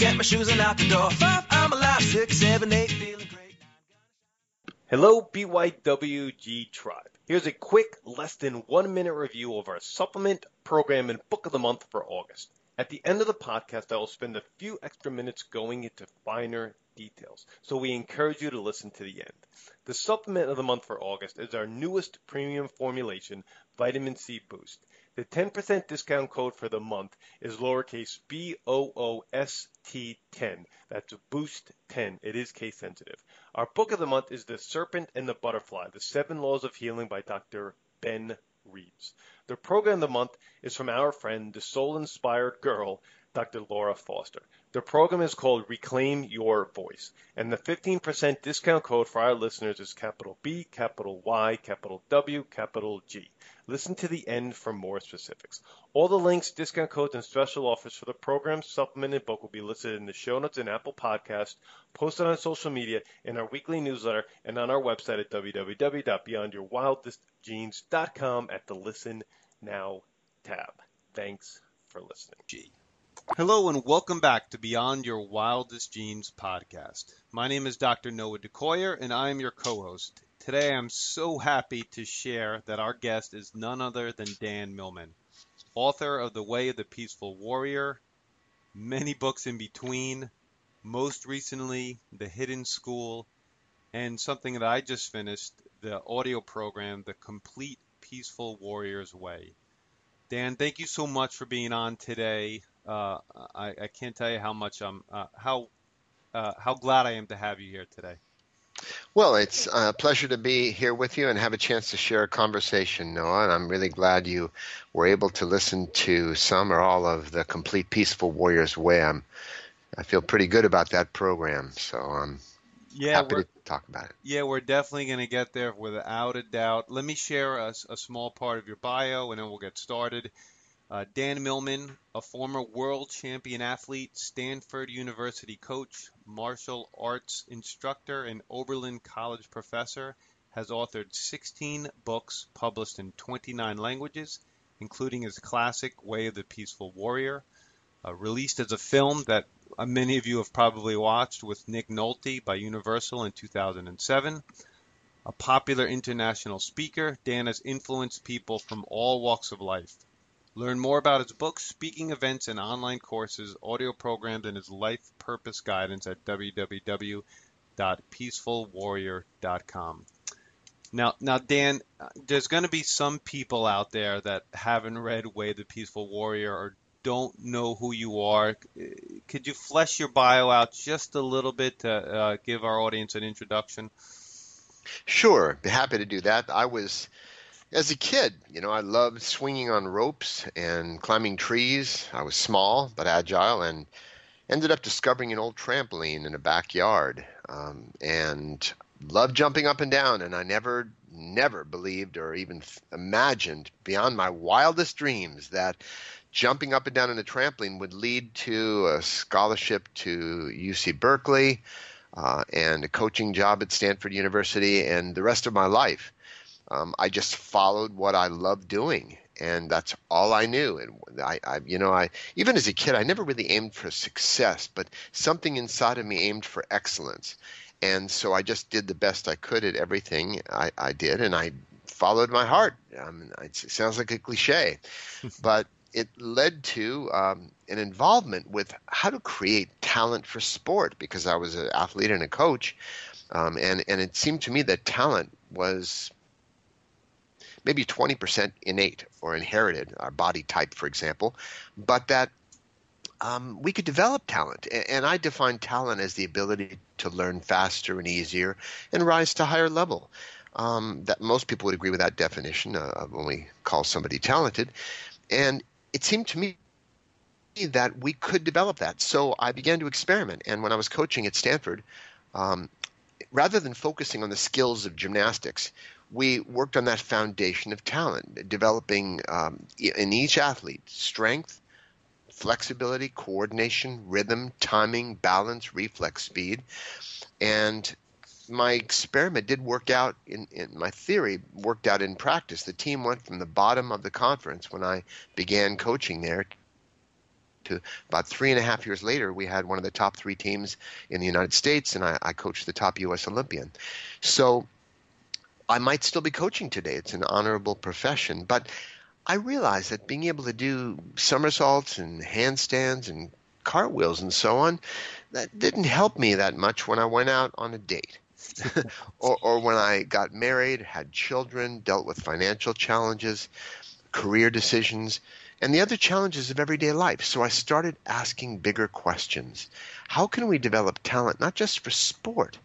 get my shoes and out the door. Five, I'm alive. Six, seven, eight, feeling great. Hello, BYWG Tribe. Here's a quick, less than one minute review of our supplement, program, and book of the month for August. At the end of the podcast, I will spend a few extra minutes going into finer details, so we encourage you to listen to the end. The supplement of the month for August is our newest premium formulation, Vitamin C Boost. The 10% discount code for the month is lowercase b o o s t 10. That's boost 10. It is case sensitive. Our book of the month is The Serpent and the Butterfly: The Seven Laws of Healing by Dr. Ben Reebs. The program of the month is from our friend, the soul inspired girl, Dr. Laura Foster. The program is called Reclaim Your Voice, and the 15% discount code for our listeners is capital B, capital Y, capital W, capital G. Listen to the end for more specifics. All the links, discount codes, and special offers for the program, supplement, and book will be listed in the show notes and Apple Podcast, posted on social media, in our weekly newsletter, and on our website at www.beyondyourwildestgenes.com at the Listen Now tab. Thanks for listening. Hello and welcome back to Beyond Your Wildest Genes podcast. My name is Dr. Noah DeCoyer and I am your co-host. Today I'm so happy to share that our guest is none other than Dan Millman, author of The Way of the Peaceful Warrior, many books in between, most recently The Hidden School, and something that I just finished, the audio program, The Complete Peaceful Warrior's Way. Dan, thank you so much for being on today. Uh, I, I, can't tell you how much I'm uh, how uh, how glad I am to have you here today. Well, it's a pleasure to be here with you and have a chance to share a conversation, Noah. And I'm really glad you were able to listen to some or all of the Complete Peaceful Warriors Way. I'm, I feel pretty good about that program, so I'm yeah, happy to talk about it. Yeah, we're definitely going to get there without a doubt. Let me share a, a small part of your bio, and then we'll get started. Uh, Dan Millman, a former world champion athlete, Stanford University coach, martial arts instructor, and Oberlin College professor, has authored 16 books published in 29 languages, including his classic Way of the Peaceful Warrior, uh, released as a film that uh, many of you have probably watched with Nick Nolte by Universal in 2007. A popular international speaker, Dan has influenced people from all walks of life Learn more about his books, speaking events, and online courses, audio programs, and his life purpose guidance at www.peacefulwarrior.com. Now, now, Dan, there's going to be some people out there that haven't read Way the Peaceful Warrior or don't know who you are. Could you flesh your bio out just a little bit to uh, give our audience an introduction? Sure, happy to do that. I was as a kid, you know, I loved swinging on ropes and climbing trees. I was small but agile and ended up discovering an old trampoline in a backyard um, and loved jumping up and down. And I never, never believed or even imagined beyond my wildest dreams that jumping up and down in a trampoline would lead to a scholarship to UC Berkeley uh, and a coaching job at Stanford University and the rest of my life um, I just followed what I loved doing, and that's all I knew. And I, I, you know, I even as a kid, I never really aimed for success, but something inside of me aimed for excellence, and so I just did the best I could at everything I, I did, and I followed my heart. I mean, it sounds like a cliche, but it led to um, an involvement with how to create talent for sport because I was an athlete and a coach, um, and and it seemed to me that talent was maybe 20% innate or inherited, our body type, for example, but that um, we could develop talent. And I define talent as the ability to learn faster and easier and rise to higher level. Um, that most people would agree with that definition uh, when we call somebody talented. And it seemed to me that we could develop that. So I began to experiment. And when I was coaching at Stanford, um, rather than focusing on the skills of gymnastics, we worked on that foundation of talent, developing um, in each athlete strength, flexibility, coordination, rhythm, timing, balance, reflex speed. And my experiment did work out in, in, my theory worked out in practice. The team went from the bottom of the conference when I began coaching there to about three and a half years later, we had one of the top three teams in the United States, and I, I coached the top U.S. Olympian. So I might still be coaching today. It's an honorable profession, but I realized that being able to do somersaults and handstands and cartwheels and so on, that didn't help me that much when I went out on a date. or, or when I got married, had children, dealt with financial challenges, career decisions, and the other challenges of everyday life. So I started asking bigger questions. How can we develop talent not just for sport,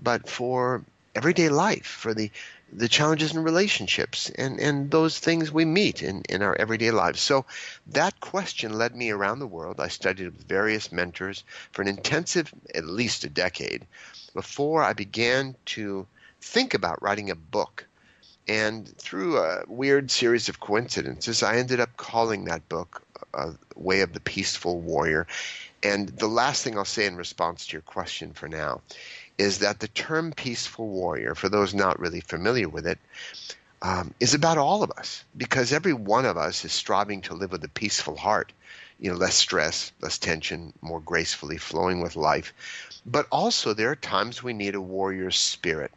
but for everyday life, for the the challenges in relationships and, and those things we meet in, in our everyday lives. So that question led me around the world. I studied with various mentors for an intensive, at least a decade, before I began to think about writing a book and through a weird series of coincidences, I ended up calling that book uh, Way of the Peaceful Warrior. And the last thing I'll say in response to your question for now is that the term peaceful warrior, for those not really familiar with it, um, is about all of us because every one of us is striving to live with a peaceful heart, you know, less stress, less tension, more gracefully flowing with life. But also, there are times we need a warrior spirit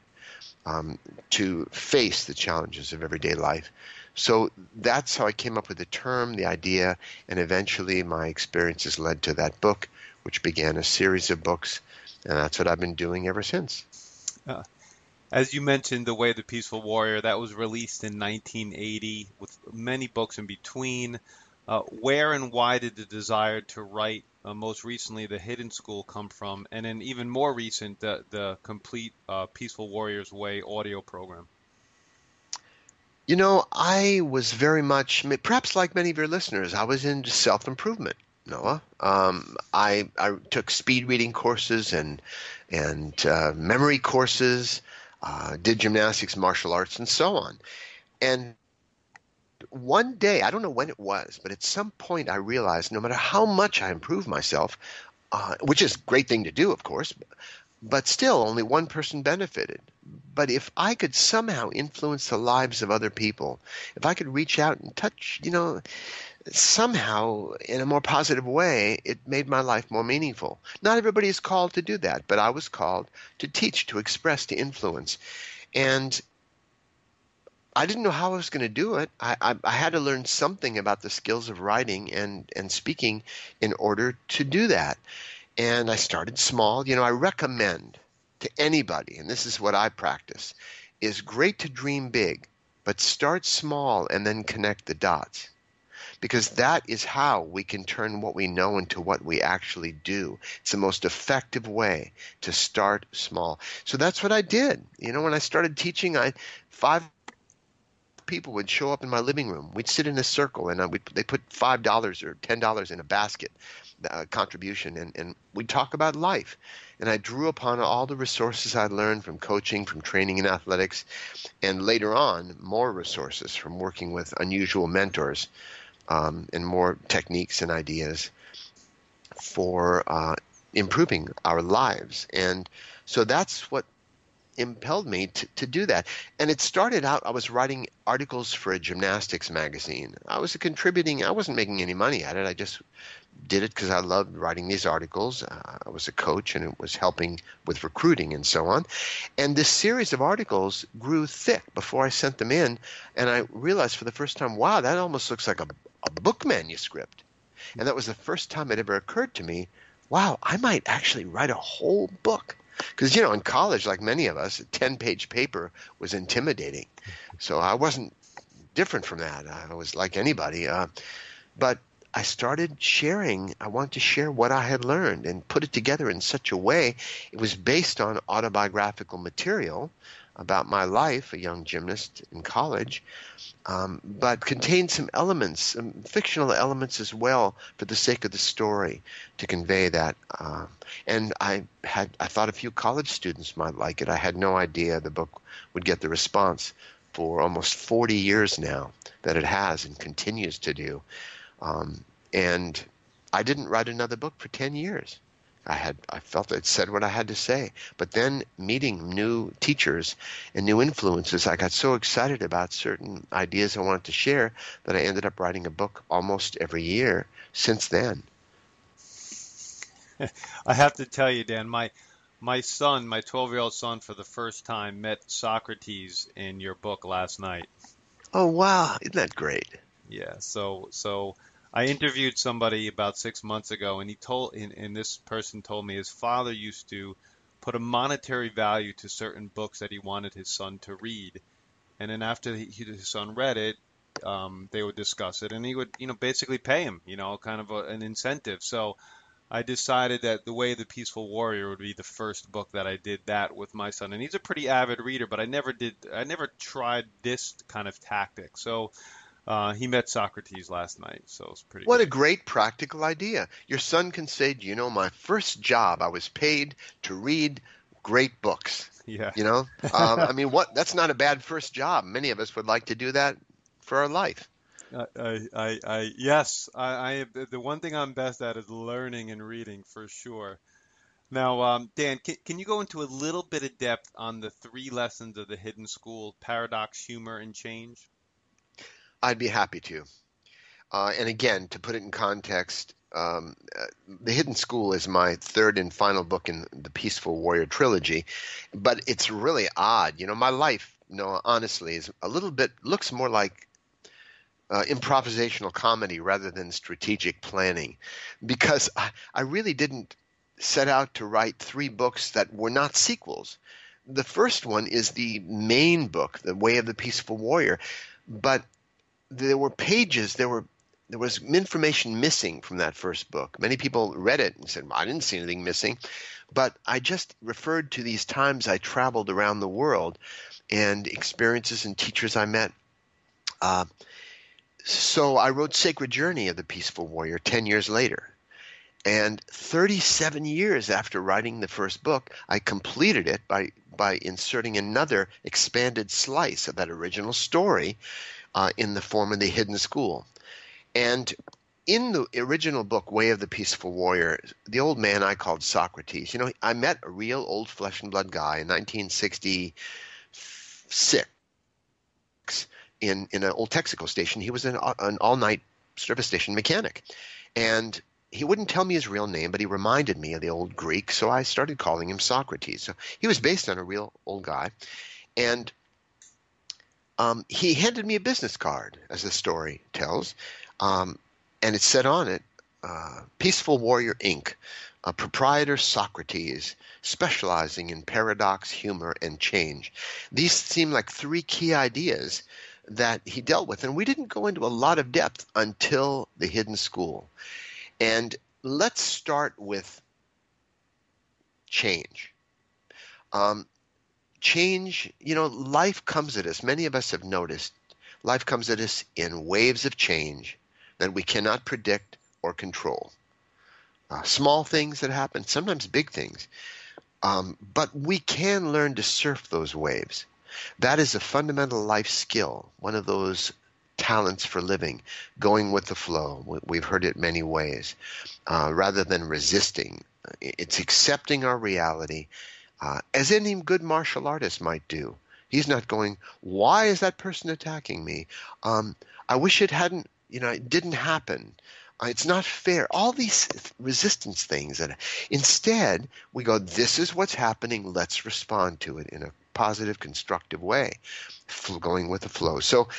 um, to face the challenges of everyday life. So that's how I came up with the term, the idea, and eventually my experiences led to that book, which began a series of books, and that's what I've been doing ever since. Uh, as you mentioned, The Way of the Peaceful Warrior, that was released in 1980 with many books in between. Uh, where and why did the desire to write uh, most recently the Hidden School come from, and then even more recent the the complete uh, Peaceful Warriors Way audio program? You know, I was very much, perhaps like many of your listeners, I was into self improvement. Noah, um, I I took speed reading courses and and uh, memory courses, uh, did gymnastics, martial arts, and so on, and one day, I don't know when it was, but at some point I realized no matter how much I improve myself, uh, which is a great thing to do, of course, but still only one person benefited. But if I could somehow influence the lives of other people, if I could reach out and touch, you know, somehow in a more positive way, it made my life more meaningful. Not everybody is called to do that, but I was called to teach, to express, to influence. And I didn't know how I was going to do it. I, I, I, had to learn something about the skills of writing and, and speaking in order to do that. And I started small. You know, I recommend to anybody, and this is what I practice, is great to dream big, but start small and then connect the dots. Because that is how we can turn what we know into what we actually do. It's the most effective way to start small. So that's what I did. You know, when I started teaching, I five people would show up in my living room. We'd sit in a circle, and uh, we'd, they put five dollars or ten dollars in a basket uh, contribution, and, and we'd talk about life. And I drew upon all the resources I'd learned from coaching, from training in athletics, and later on, more resources from working with unusual mentors, um, and more techniques and ideas for uh, improving our lives. And so that's what impelled me to, to do that. And it started out, I was writing articles for a gymnastics magazine. I was contributing, I wasn't making any money at it. I just did it because I loved writing these articles. Uh, I was a coach and it was helping with recruiting and so on. And this series of articles grew thick before I sent them in. And I realized for the first time, wow, that almost looks like a, a book manuscript. And that was the first time it ever occurred to me, wow, I might actually write a whole book because you know in college like many of us a 10 page paper was intimidating so i wasn't different from that i was like anybody uh, but i started sharing i wanted to share what i had learned and put it together in such a way it was based on autobiographical material about my life, a young gymnast in college, um, but contained some elements, some fictional elements as well, for the sake of the story, to convey that. Uh, and I had, I thought a few college students might like it. I had no idea the book would get the response for almost 40 years now that it has and continues to do. Um, and I didn't write another book for 10 years. I had I felt I'd said what I had to say. But then meeting new teachers and new influences, I got so excited about certain ideas I wanted to share that I ended up writing a book almost every year since then. I have to tell you, Dan, my my son, my 12 year old son, for the first time met Socrates in your book last night. Oh wow, isn't that great? Yeah. So so I interviewed somebody about six months ago, and he told, and, and this person told me his father used to put a monetary value to certain books that he wanted his son to read, and then after he, his son read it, um, they would discuss it, and he would, you know, basically pay him, you know, kind of a, an incentive. So I decided that The Way the Peaceful Warrior would be the first book that I did that with my son, and he's a pretty avid reader, but I never did, I never tried this kind of tactic. So uh, he met Socrates last night, so it's pretty. What good. a great practical idea! Your son can say, "You know, my first job, I was paid to read great books." Yeah. You know, um, I mean, what? That's not a bad first job. Many of us would like to do that for our life. I, I, I, I yes, I, I, the one thing I'm best at is learning and reading for sure. Now, um, Dan, can, can you go into a little bit of depth on the three lessons of the hidden school: paradox, humor, and change? I'd be happy to. Uh, and again, to put it in context, um, uh, The Hidden School is my third and final book in the Peaceful Warrior trilogy, but it's really odd. You know, my life, you know, honestly, is a little bit looks more like uh, improvisational comedy rather than strategic planning, because I, I really didn't set out to write three books that were not sequels. The first one is the main book, The Way of the Peaceful Warrior, but there were pages, there were there was information missing from that first book. Many people read it and said, well, "I didn't see anything missing," but I just referred to these times I traveled around the world and experiences and teachers I met. Uh, so I wrote Sacred Journey of the Peaceful Warrior 10 years later. And 37 years after writing the first book, I completed it by, by inserting another expanded slice of that original story uh, in the form of the Hidden School. And in the original book, Way of the Peaceful Warrior, the old man I called Socrates, you know, I met a real old flesh and blood guy in 1966 in, in an old Texaco station. He was an, an all night service station mechanic. And he wouldn't tell me his real name, but he reminded me of the old Greek, so I started calling him Socrates. So he was based on a real old guy. And um, he handed me a business card, as the story tells, um, and it said on it, uh, Peaceful Warrior Inc., a proprietor Socrates, specializing in paradox, humor, and change. These seem like three key ideas that he dealt with, and we didn't go into a lot of depth until the Hidden School. And let's start with change. Um, change, you know, life comes at us. Many of us have noticed life comes at us in waves of change that we cannot predict or control. Uh, small things that happen, sometimes big things. Um, but we can learn to surf those waves. That is a fundamental life skill, one of those talents for living, going with the flow. We've heard it many ways. Uh, rather than resisting, it's accepting our reality uh, as any good martial artist might do. He's not going, why is that person attacking me? Um, I wish it hadn't, you know, it didn't happen. Uh, it's not fair. All these resistance things. And instead, we go, this is what's happening. Let's respond to it in a positive, constructive way, going with the flow. So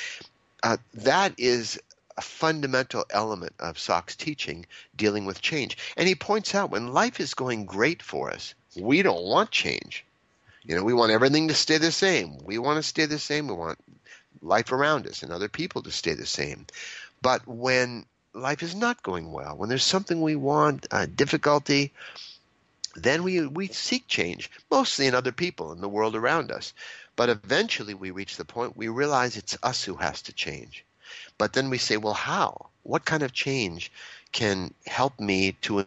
uh, that is a fundamental element of Soc's teaching dealing with change. And he points out when life is going great for us, we don't want change. You know, we want everything to stay the same. We want to stay the same. We want life around us and other people to stay the same. But when life is not going well, when there's something we want, uh, difficulty, then we, we seek change, mostly in other people in the world around us. But eventually we reach the point we realize it's us who has to change. But then we say, well, how? What kind of change can help me to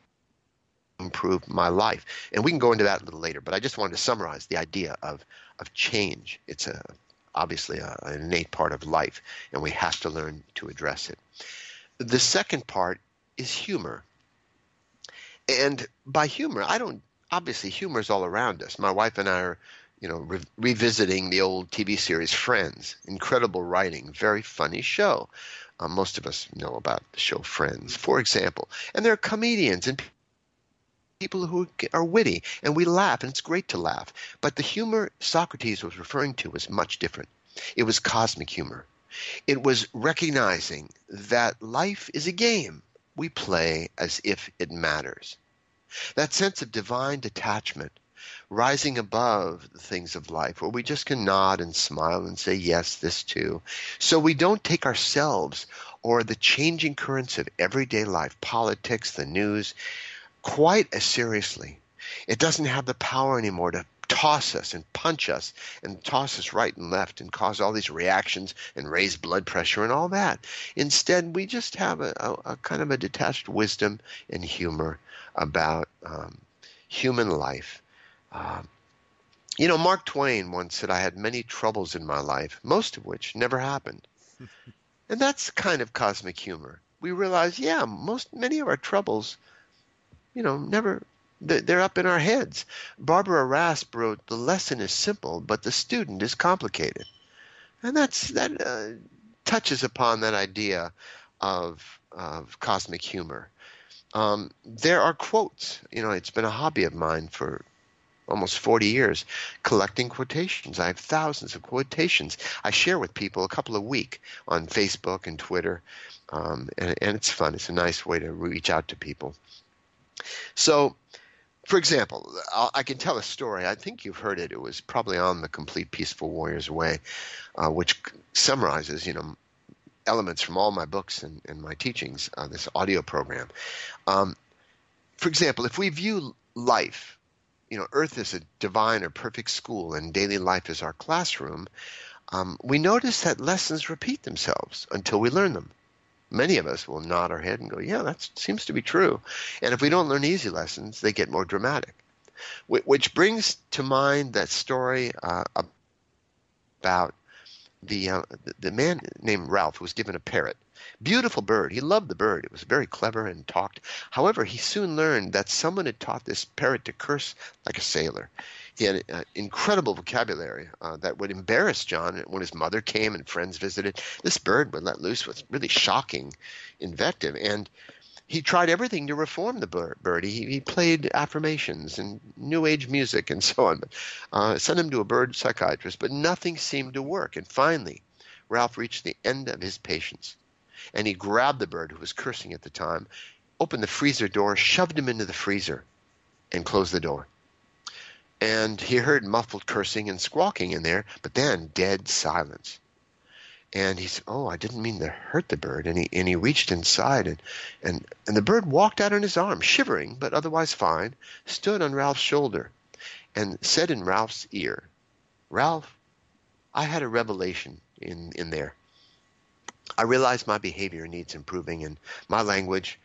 improve my life. And we can go into that a little later, but I just wanted to summarize the idea of, of change. It's a, obviously a, an innate part of life, and we have to learn to address it. The second part is humor. And by humor, I don't, obviously, humor is all around us. My wife and I are, you know, re- revisiting the old TV series Friends. Incredible writing, very funny show. Uh, most of us know about the show Friends, for example. And there are comedians and people who are witty, and we laugh, and it's great to laugh. But the humor Socrates was referring to was much different. It was cosmic humor. It was recognizing that life is a game we play as if it matters. That sense of divine detachment, rising above the things of life, where we just can nod and smile and say, yes, this too. So we don't take ourselves or the changing currents of everyday life, politics, the news, quite as seriously. It doesn't have the power anymore to toss us and punch us and toss us right and left and cause all these reactions and raise blood pressure and all that. Instead, we just have a, a, a kind of a detached wisdom and humor about um, human life. Um, you know, Mark Twain once said, I had many troubles in my life, most of which never happened. and that's kind of cosmic humor. We realize, yeah, most many of our troubles, you know, never they're up in our heads. Barbara Rasp wrote, "The lesson is simple, but the student is complicated," and that's that uh, touches upon that idea of of cosmic humor. Um, there are quotes. You know, it's been a hobby of mine for almost 40 years collecting quotations. I have thousands of quotations. I share with people a couple a week on Facebook and Twitter, um, and, and it's fun. It's a nice way to reach out to people. So for example, I can tell a story. I think you've heard it. It was probably on the Complete Peaceful Warrior's Way, uh, which summarizes, you know, elements from all my books and, and my teachings. Uh, this audio program. Um, for example, if we view life, you know, Earth is a divine or perfect school, and daily life is our classroom. Um, we notice that lessons repeat themselves until we learn them many of us will nod our head and go, yeah, that seems to be true. And if we don't learn easy lessons, they get more dramatic. Which brings to mind that story uh, about the, uh, the man named Ralph was given a parrot. Beautiful bird. He loved the bird. It was very clever and talked. However, he soon learned that someone had taught this parrot to curse like a sailor. He had uh, incredible vocabulary uh, that would embarrass John when his mother came and friends visited. This bird would let loose with really shocking invective, and he tried everything to reform the bird. He, he played affirmations and new age music and so on. Uh, sent him to a bird psychiatrist, but nothing seemed to work. And finally, Ralph reached the end of his patience, and he grabbed the bird who was cursing at the time, opened the freezer door, shoved him into the freezer, and closed the door and he heard muffled cursing and squawking in there, but then dead silence. And he said, "Oh, I didn't mean to hurt the bird." And he and he reached inside, and and and the bird walked out on his arm, shivering but otherwise fine, stood on Ralph's shoulder, and said in Ralph's ear, "Ralph, I had a revelation in in there. I realized my behavior needs improving, and my language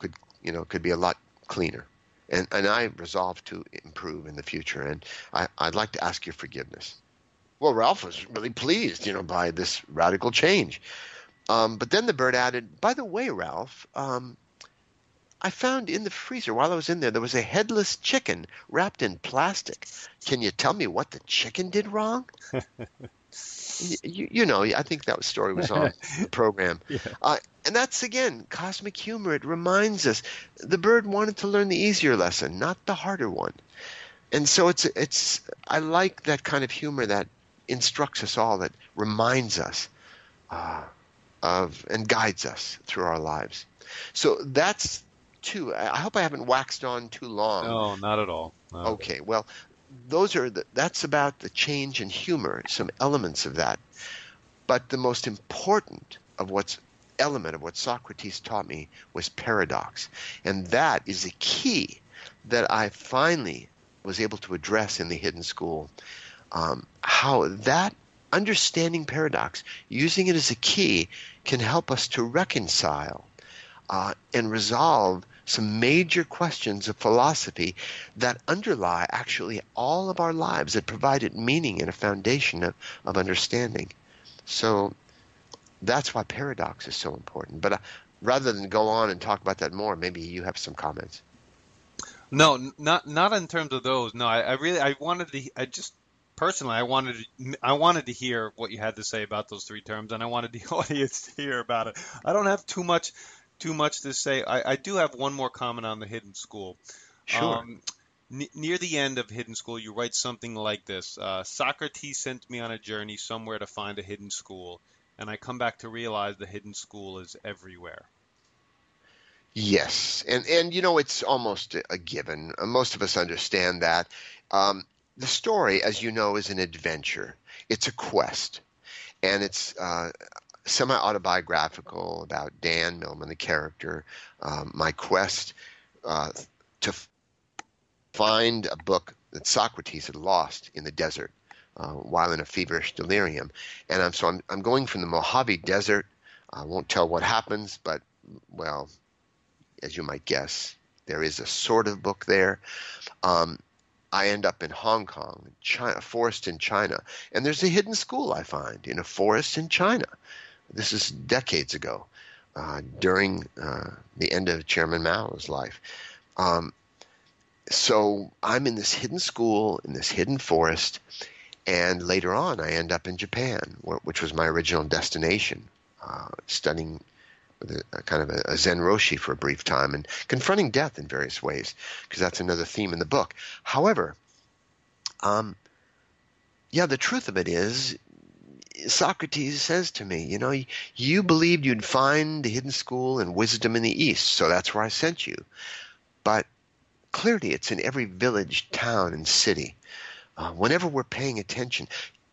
could you know could be a lot cleaner." and, and I resolve to improve in the future. And I, I'd like to ask your forgiveness. Well, Ralph was really pleased, you know, by this radical change. Um, but then the bird added, "By the way, Ralph, um, I found in the freezer while I was in there there was a headless chicken wrapped in plastic. Can you tell me what the chicken did wrong?" you, you, know, I think that story was on the program. Yeah. Uh, and that's again cosmic humor. It reminds us the bird wanted to learn the easier lesson, not the harder one. And so it's it's I like that kind of humor that instructs us all, that reminds us uh, of and guides us through our lives. So that's two. I hope I haven't waxed on too long. No, not at all. Not okay, well, those are the, that's about the change in humor, some elements of that. But the most important of what's element of what Socrates taught me was paradox, and that is a key that I finally was able to address in the hidden school. Um, how that understanding paradox, using it as a key, can help us to reconcile uh, and resolve some major questions of philosophy that underlie actually all of our lives that provide it meaning and a foundation of, of understanding. So that's why paradox is so important. But uh, rather than go on and talk about that more, maybe you have some comments. No, not not in terms of those. No, I, I really I wanted to. I just personally I wanted to, I wanted to hear what you had to say about those three terms, and I wanted the audience to hear about it. I don't have too much too much to say. I, I do have one more comment on the hidden school. Sure. Um, n- near the end of Hidden School, you write something like this uh, Socrates sent me on a journey somewhere to find a hidden school, and I come back to realize the hidden school is everywhere. Yes, and and you know it's almost a given. Most of us understand that. Um, the story, as you know, is an adventure. It's a quest, and it's uh, semi-autobiographical about Dan Millman, the character. Um, my quest uh, to f- find a book that Socrates had lost in the desert uh, while in a feverish delirium, and I'm so I'm, I'm going from the Mojave Desert. I won't tell what happens, but well, as you might guess, there is a sort of book there. Um, I end up in Hong Kong, China, a forest in China, and there's a hidden school I find in a forest in China. This is decades ago, uh, during uh, the end of Chairman Mao's life. Um, so I'm in this hidden school in this hidden forest, and later on I end up in Japan, which was my original destination, uh, studying a, a kind of a, a Zen Roshi for a brief time and confronting death in various ways, because that's another theme in the book. However, um, yeah, the truth of it is, Socrates says to me, you know, you believed you'd find the hidden school and wisdom in the East, so that's where I sent you. But clearly, it's in every village, town, and city. Uh, whenever we're paying attention,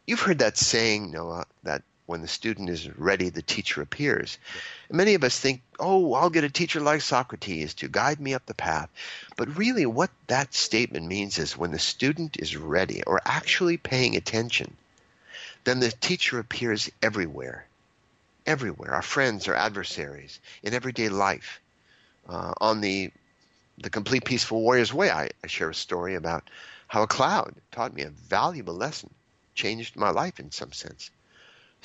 you've heard that saying, Noah, that when the student is ready, the teacher appears. And many of us think, oh, I'll get a teacher like Socrates to guide me up the path. But really, what that statement means is when the student is ready or actually paying attention, then the teacher appears everywhere. Everywhere. Our friends, our adversaries, in everyday life. Uh, on the the complete peaceful warrior's way, I, I share a story about how a cloud taught me a valuable lesson, changed my life in some sense.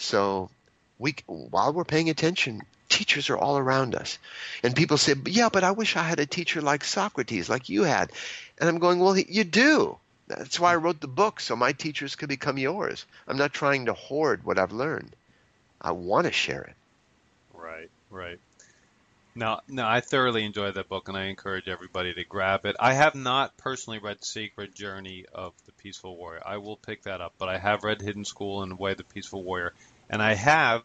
So we, while we're paying attention, teachers are all around us. And people say, yeah, but I wish I had a teacher like Socrates, like you had. And I'm going, well, you do. That's why I wrote the book, so my teachers could become yours. I'm not trying to hoard what I've learned. I want to share it. Right, right. No, no, I thoroughly enjoyed that book, and I encourage everybody to grab it. I have not personally read Sacred Journey of the Peaceful Warrior. I will pick that up, but I have read Hidden School and Way of the Peaceful Warrior, and I have,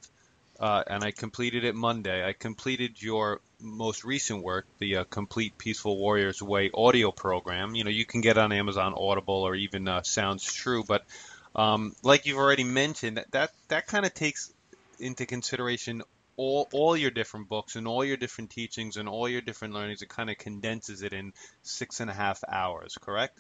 uh, and I completed it Monday. I completed your most recent work, the uh, Complete Peaceful Warrior's Way audio program. You know, you can get on Amazon Audible or even uh, Sounds True, but um, like you've already mentioned, that that, that kind of takes into consideration all all your different books and all your different teachings and all your different learnings. It kind of condenses it in six and a half hours. Correct?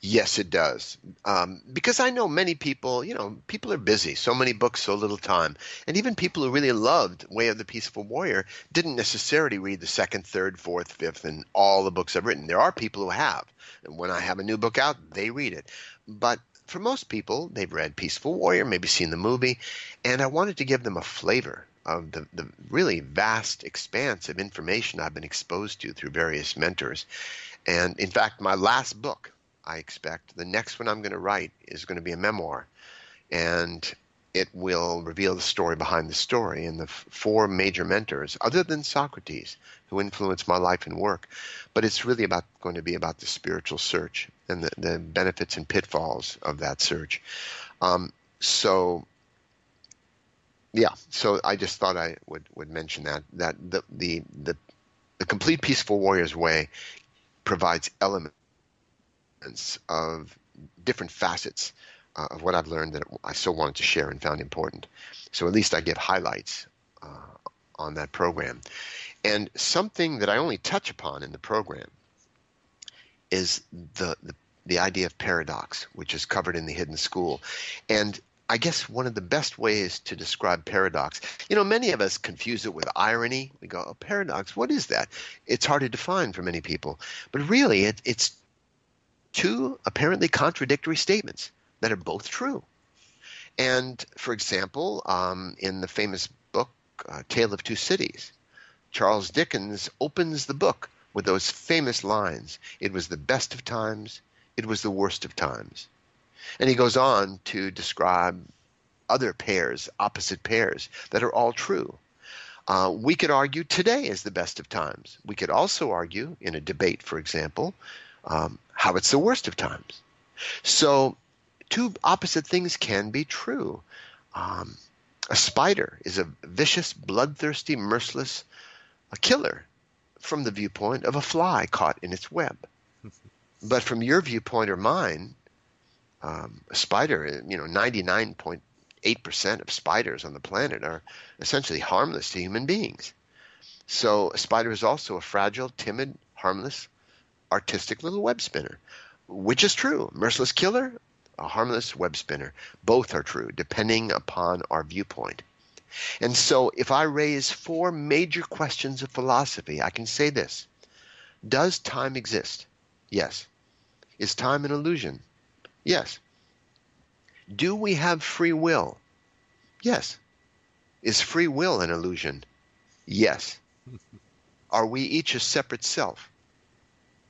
Yes, it does. Um, because I know many people, you know, people are busy. So many books, so little time. And even people who really loved Way of the Peaceful Warrior didn't necessarily read the second, third, fourth, fifth, and all the books I've written. There are people who have. And when I have a new book out, they read it. But for most people, they've read Peaceful Warrior, maybe seen the movie, and I wanted to give them a flavor of the, the really vast expanse of information I've been exposed to through various mentors. And in fact, my last book, I expect, the next one I'm going to write is going to be a memoir. And it will reveal the story behind the story and the f- four major mentors, other than Socrates, who influenced my life and work. But it's really about going to be about the spiritual search and the, the benefits and pitfalls of that search. Um, so yeah, so I just thought I would, would mention that that the, the the the complete peaceful warrior's way provides elements of different facets uh, of what I've learned that I so wanted to share and found important. So at least I give highlights uh, on that program. And something that I only touch upon in the program is the, the the idea of paradox, which is covered in the Hidden School. And I guess one of the best ways to describe paradox, you know, many of us confuse it with irony. We go, oh, paradox, what is that? It's hard to define for many people. But really, it, it's two apparently contradictory statements that are both true. And for example, um, in the famous book, uh, Tale of Two Cities, Charles Dickens opens the book with those famous lines It was the best of times, it was the worst of times. And he goes on to describe other pairs, opposite pairs, that are all true. Uh, we could argue today is the best of times. We could also argue in a debate, for example, um, how it's the worst of times. So, two opposite things can be true. Um, a spider is a vicious, bloodthirsty, merciless a killer from the viewpoint of a fly caught in its web. but from your viewpoint or mine, um, a spider, you know, 99.8% of spiders on the planet are essentially harmless to human beings. So a spider is also a fragile, timid, harmless, artistic little web spinner, which is true. Merciless killer, a harmless web spinner. Both are true, depending upon our viewpoint. And so, if I raise four major questions of philosophy, I can say this Does time exist? Yes. Is time an illusion? Yes. Do we have free will? Yes. Is free will an illusion? Yes. Are we each a separate self?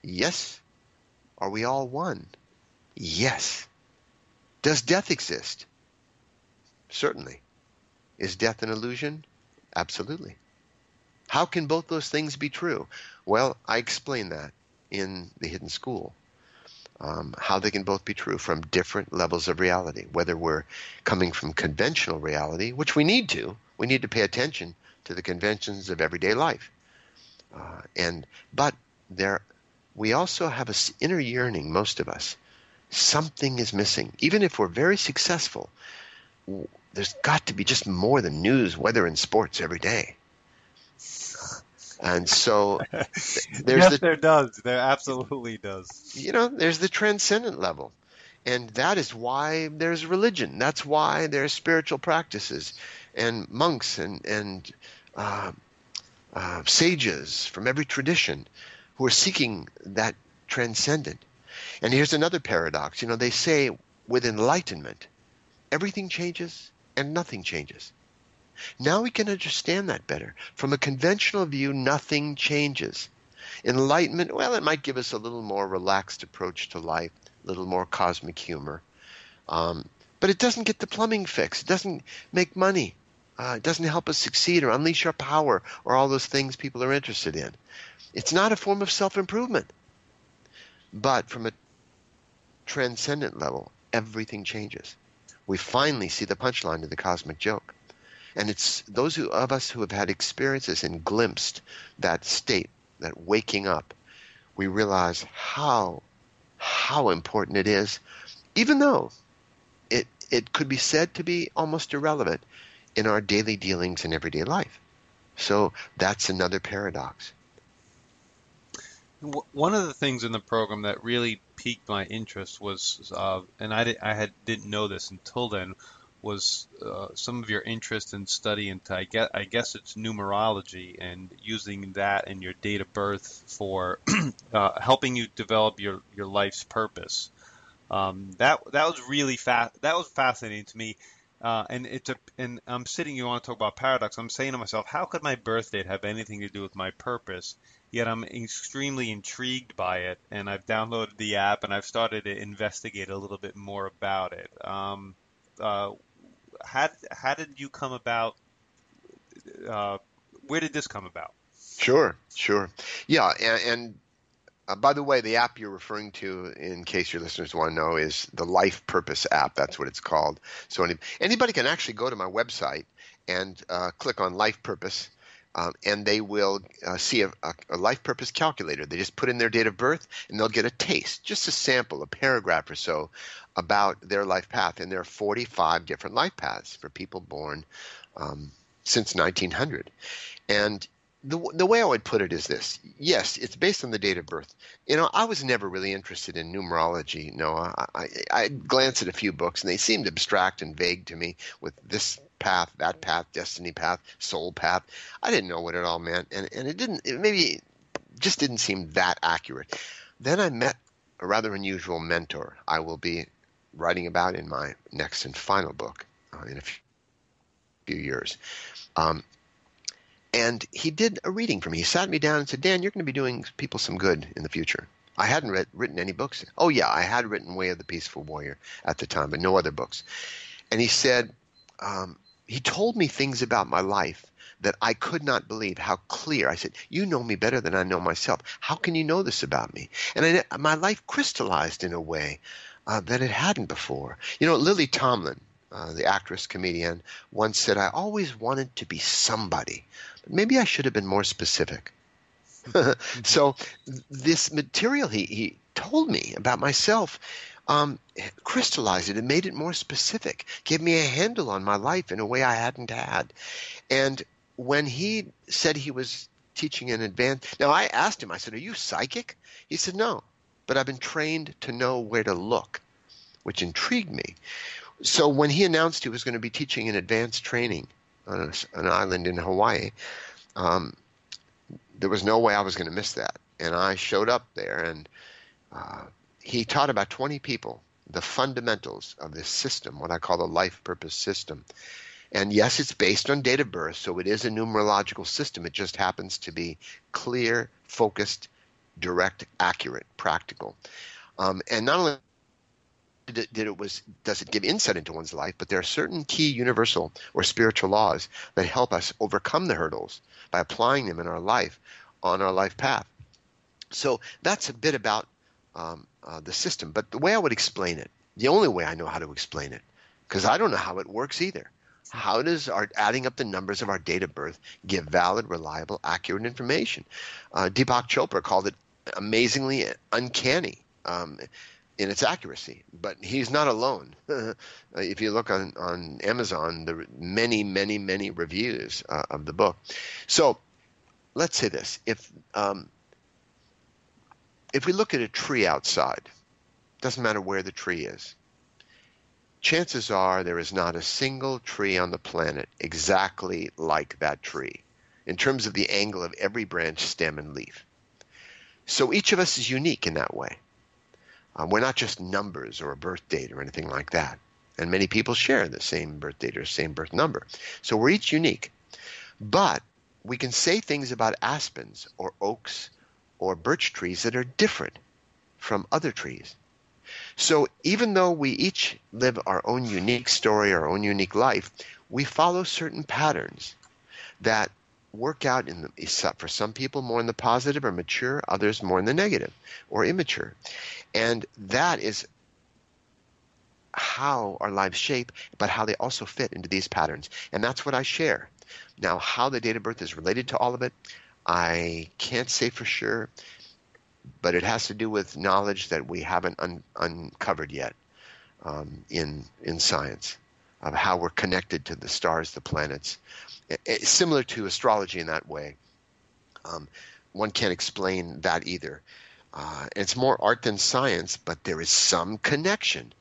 Yes. Are we all one? Yes. Does death exist? Certainly. Is death an illusion? Absolutely. How can both those things be true? Well, I explain that in The Hidden School. Um, how they can both be true from different levels of reality, whether we're coming from conventional reality, which we need to. We need to pay attention to the conventions of everyday life. Uh, and but there, we also have an inner yearning. Most of us, something is missing. Even if we're very successful, there's got to be just more than news, weather, and sports every day. And so there's yes, the, there does. There absolutely does. You know, there's the transcendent level. And that is why there's religion. That's why there's spiritual practices and monks and, and uh, uh, sages from every tradition who are seeking that transcendent. And here's another paradox. You know, they say with enlightenment, everything changes and nothing changes. Now we can understand that better. From a conventional view, nothing changes. Enlightenment, well, it might give us a little more relaxed approach to life, a little more cosmic humor. Um, but it doesn't get the plumbing fixed. It doesn't make money. Uh, it doesn't help us succeed or unleash our power or all those things people are interested in. It's not a form of self improvement. But from a transcendent level, everything changes we finally see the punchline to the cosmic joke. And it's those who, of us who have had experiences and glimpsed that state, that waking up, we realize how how important it is, even though it it could be said to be almost irrelevant in our daily dealings in everyday life. So that's another paradox. One of the things in the program that really piqued my interest was, uh, and I, did, I had didn't know this until then, was uh, some of your interest in studying. I guess, I guess it's numerology and using that and your date of birth for uh, helping you develop your, your life's purpose. Um, that that was really fast. That was fascinating to me. Uh, and it's a, and I'm sitting. You want to talk about paradox? I'm saying to myself, how could my birth date have anything to do with my purpose? yet I'm extremely intrigued by it, and I've downloaded the app and I've started to investigate a little bit more about it. Um, uh, how how did you come about? Uh, where did this come about? Sure, sure, yeah, and, and uh, by the way, the app you're referring to, in case your listeners want to know, is the Life Purpose app. That's what it's called. So any, anybody can actually go to my website and uh, click on Life Purpose um, and they will uh, see a, a, life purpose calculator. They just put in their date of birth, and they'll get a taste, just a sample, a paragraph or so about their life path. And there are 45 different life paths for people born um, since 1900. And the, the way I would put it is this yes, it's based on the date of birth. You know, I was never really interested in numerology, Noah. I, I, I glanced at a few books and they seemed abstract and vague to me with this path, that path, destiny path, soul path. I didn't know what it all meant, and and it didn't. It maybe just didn't seem that accurate. Then I met a rather unusual mentor. I will be writing about in my next and final book uh, in a few years. Um, and he did a reading for me. He sat me down and said, Dan, you're going to be doing people some good in the future. I hadn't read, written any books. Oh, yeah, I had written Way of the Peaceful Warrior at the time, but no other books. And he said, um, he told me things about my life that I could not believe how clear. I said, "You know me better than I know myself. How can you know this about me?" And I, my life crystallized in a way uh, that it hadn't before. You know, Lily Tomlin, uh, the actress comedian, once said, "I always wanted to be somebody, but maybe I should have been more specific." so this material he, he told me about myself um, crystallized it and made it more specific, gave me a handle on my life in a way I hadn't had. And when he said he was teaching in advance, now I asked him, I said, Are you psychic? He said, No, but I've been trained to know where to look, which intrigued me. So when he announced he was going to be teaching an advanced training on a, an island in Hawaii, um, there was no way I was going to miss that. And I showed up there, and uh, he taught about 20 people the fundamentals of this system, what I call the life purpose system. And yes, it's based on date of birth, so it is a numerological system. It just happens to be clear, focused, direct, accurate, practical. Um, and not only did it, did it, was does it give insight into one's life, but there are certain key universal or spiritual laws that help us overcome the hurdles by applying them in our life on our life path. So that's a bit about um, uh, the system. But the way I would explain it, the only way I know how to explain it, because I don't know how it works either. How does our adding up the numbers of our date of birth give valid, reliable, accurate information? Uh, Deepak Chopra called it amazingly uncanny um, in its accuracy, but he's not alone. if you look on, on Amazon, there are many, many, many reviews uh, of the book. So let's say this: if um, if we look at a tree outside, doesn't matter where the tree is, chances are there is not a single tree on the planet exactly like that tree in terms of the angle of every branch, stem, and leaf. So each of us is unique in that way. Um, we're not just numbers or a birth date or anything like that. And many people share the same birth date or same birth number. So we're each unique. But we can say things about aspens or oaks or birch trees that are different from other trees. So even though we each live our own unique story, our own unique life, we follow certain patterns that work out in the, for some people more in the positive or mature, others more in the negative or immature. And that is how our lives shape, but how they also fit into these patterns. And that's what I share. Now, how the date of birth is related to all of it, I can't say for sure, but it has to do with knowledge that we haven't un- uncovered yet um, in in science of how we're connected to the stars, the planets. It, it, similar to astrology in that way. Um, one can't explain that either. Uh, it's more art than science, but there is some connection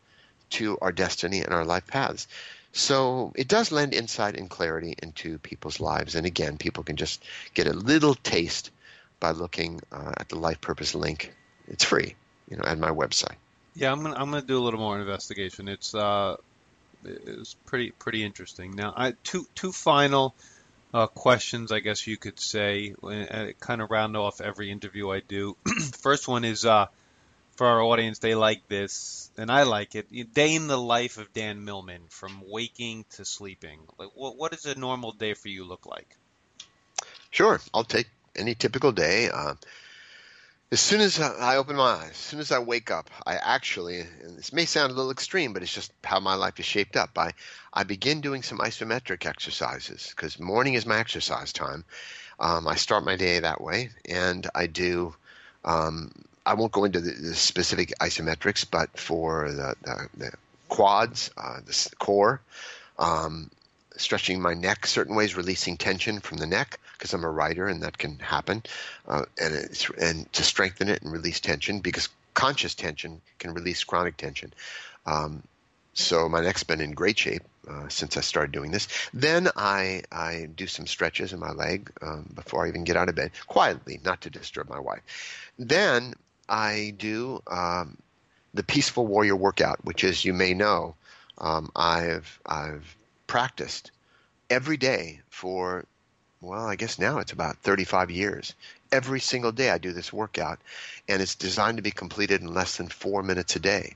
to our destiny and our life paths. So it does lend insight and clarity into people's lives. And again, people can just get a little taste by looking uh, at the life purpose link. It's free, you know, at my website. Yeah, I'm gonna I'm gonna do a little more investigation. It's uh, it's pretty pretty interesting. Now, I two two final uh, questions, I guess you could say, and kind of round off every interview I do. First one is uh, for our audience, they like this, and I like it. Day in the life of Dan Millman, from waking to sleeping. Like, what, what does a normal day for you look like? Sure, I'll take any typical day. Uh, as soon as I open my eyes, as soon as I wake up, I actually, and this may sound a little extreme, but it's just how my life is shaped up. I, I begin doing some isometric exercises because morning is my exercise time. Um, I start my day that way, and I do um, I won't go into the, the specific isometrics, but for the, the, the quads, uh, the core, um, stretching my neck certain ways, releasing tension from the neck because I'm a writer and that can happen, uh, and and to strengthen it and release tension because conscious tension can release chronic tension. Um, so my neck's been in great shape uh, since I started doing this. Then I I do some stretches in my leg um, before I even get out of bed, quietly, not to disturb my wife. Then I do um, the Peaceful Warrior workout, which, as you may know, um, I've I've practiced every day for well, I guess now it's about 35 years. Every single day I do this workout, and it's designed to be completed in less than four minutes a day.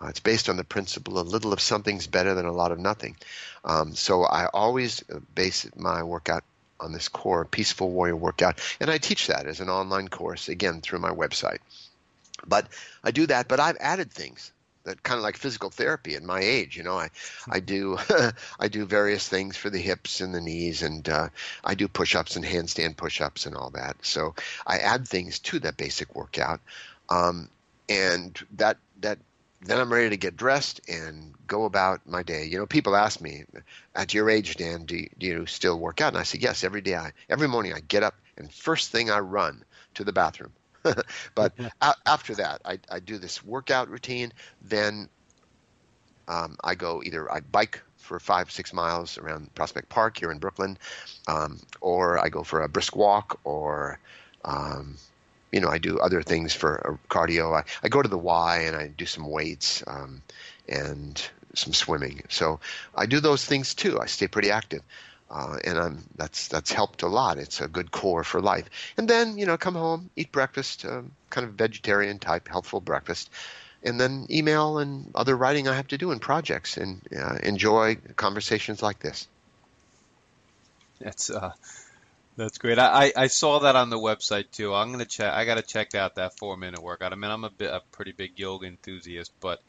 Uh, it's based on the principle a little of something's better than a lot of nothing. Um, so I always base my workout on this core peaceful warrior workout, and I teach that as an online course again through my website. But I do that, but I've added things that kind of like physical therapy in my age. You know, I I do I do various things for the hips and the knees, and uh, I do push-ups and handstand push-ups and all that. So I add things to that basic workout, um, and that that then I'm ready to get dressed and go about my day. You know, people ask me, at your age, Dan, do you, do you still work out? And I say, yes, every day. I every morning I get up and first thing I run to the bathroom. but a- after that, I, I do this workout routine. Then um, I go either I bike for five six miles around Prospect Park here in Brooklyn, um, or I go for a brisk walk, or um, you know I do other things for uh, cardio. I, I go to the Y and I do some weights um, and some swimming. So I do those things too. I stay pretty active. Uh, and I'm that's that's helped a lot. It's a good core for life. And then you know, come home, eat breakfast, um, kind of vegetarian type, healthful breakfast, and then email and other writing I have to do in projects, and uh, enjoy conversations like this. That's uh, that's great. I, I I saw that on the website too. I'm gonna check. I gotta check out that four minute workout. I mean, I'm a bit a pretty big yoga enthusiast, but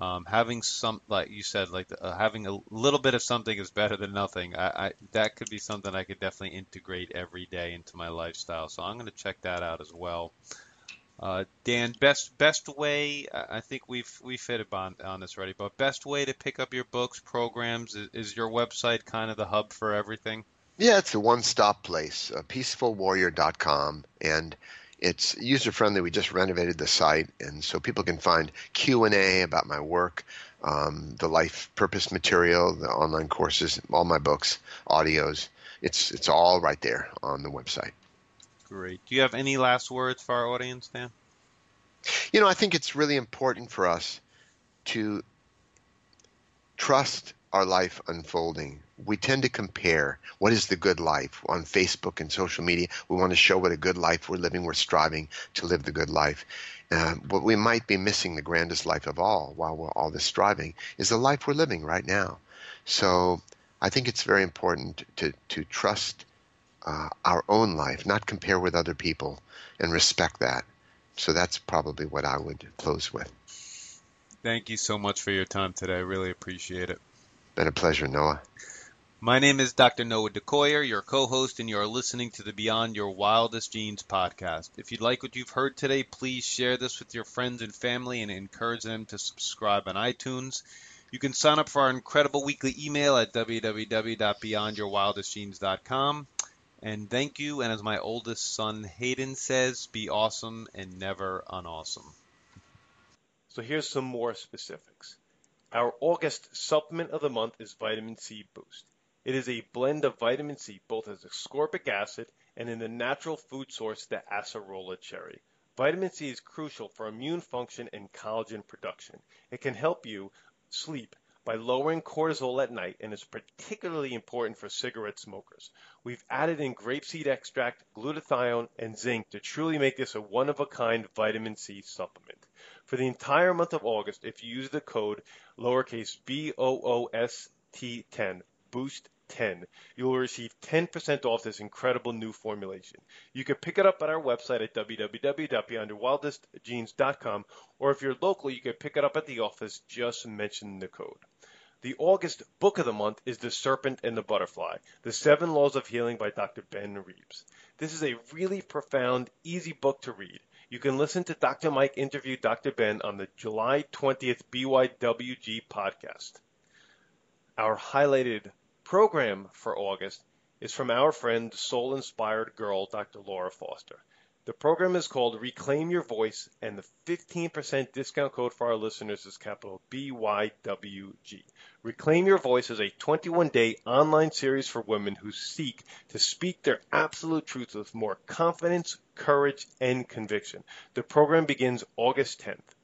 um, having some like you said, like uh, having a little bit of something is better than nothing. I, I that could be something I could definitely integrate every day into my lifestyle. So I'm gonna check that out as well. Uh, Dan, best best way I I think we've we've hit upon on this already, but best way to pick up your books, programs is, is your website kind of the hub for everything? Yeah, it's a one-stop place, uh, peacefulwarrior.com, and it's user-friendly. We just renovated the site, and so people can find Q&A about my work, um, the life purpose material, the online courses, all my books, audios. It's it's all right there on the website. Great. Do you have any last words for our audience, Dan? You know, I think it's really important for us to trust our life unfolding. We tend to compare what is the good life on Facebook and social media. We want to show what a good life we're living. We're striving to live the good life. Uh, but we might be missing the grandest life of all while we're all this striving is the life we're living right now. So I think it's very important to, to trust uh, our own life, not compare with other people, and respect that. So that's probably what I would close with. Thank you so much for your time today. I really appreciate it. Been a pleasure, Noah. My name is Dr. Noah DeCoyer, your co-host, and you are listening to the Beyond Your Wildest Genes podcast. If you like what you've heard today, please share this with your friends and family and encourage them to subscribe on iTunes. You can sign up for our incredible weekly email at www.beyondyourwildestgenes.com. And thank you, and as my oldest son Hayden says, be awesome and never unawesome. So here's some more specifics. Our August supplement of the month is Vitamin C Boost. It is a blend of vitamin C, both as ascorbic acid and in the natural food source, the acerola cherry. Vitamin C is crucial for immune function and collagen production. It can help you sleep by lowering cortisol at night and is particularly important for cigarette smokers. We've added in grapeseed extract, glutathione, and zinc to truly make this a one of a kind vitamin C supplement. For the entire month of August, if you use the code lowercase b o o s t 10 boost 10 you will receive 10% off this incredible new formulation you can pick it up at our website at www.beyondyourwildestgenes.com or if you're local you can pick it up at the office just mention the code the August book of the month is The Serpent and the Butterfly The Seven Laws of Healing by Dr. Ben Reebs. This is a really profound, easy book to read. You can listen to Dr. Mike interview Dr. Ben on the July 20th BYWG podcast. Our highlighted program for August is from our friend, soul inspired Gurl, Dr. Laura Foster. The program is called Reclaim Your Voice, and the 15% discount code for our listeners is capital BYWG. Reclaim Your Voice is a 21 day online series for women who seek to speak their absolute truth with more confidence, courage, and conviction. The program begins August 10th.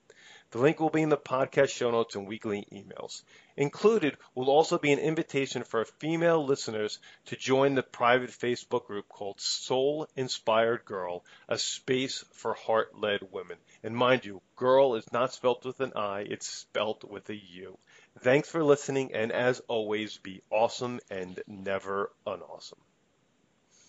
The link will be in the podcast show notes and weekly emails. Included will also be an invitation for female listeners to join the private Facebook group called Soul Inspired Gurl, a space for heart led women. And mind you, girl is not spelt with an I, it's spelt with a U. Thanks for listening, and as always, be awesome and never unawesome.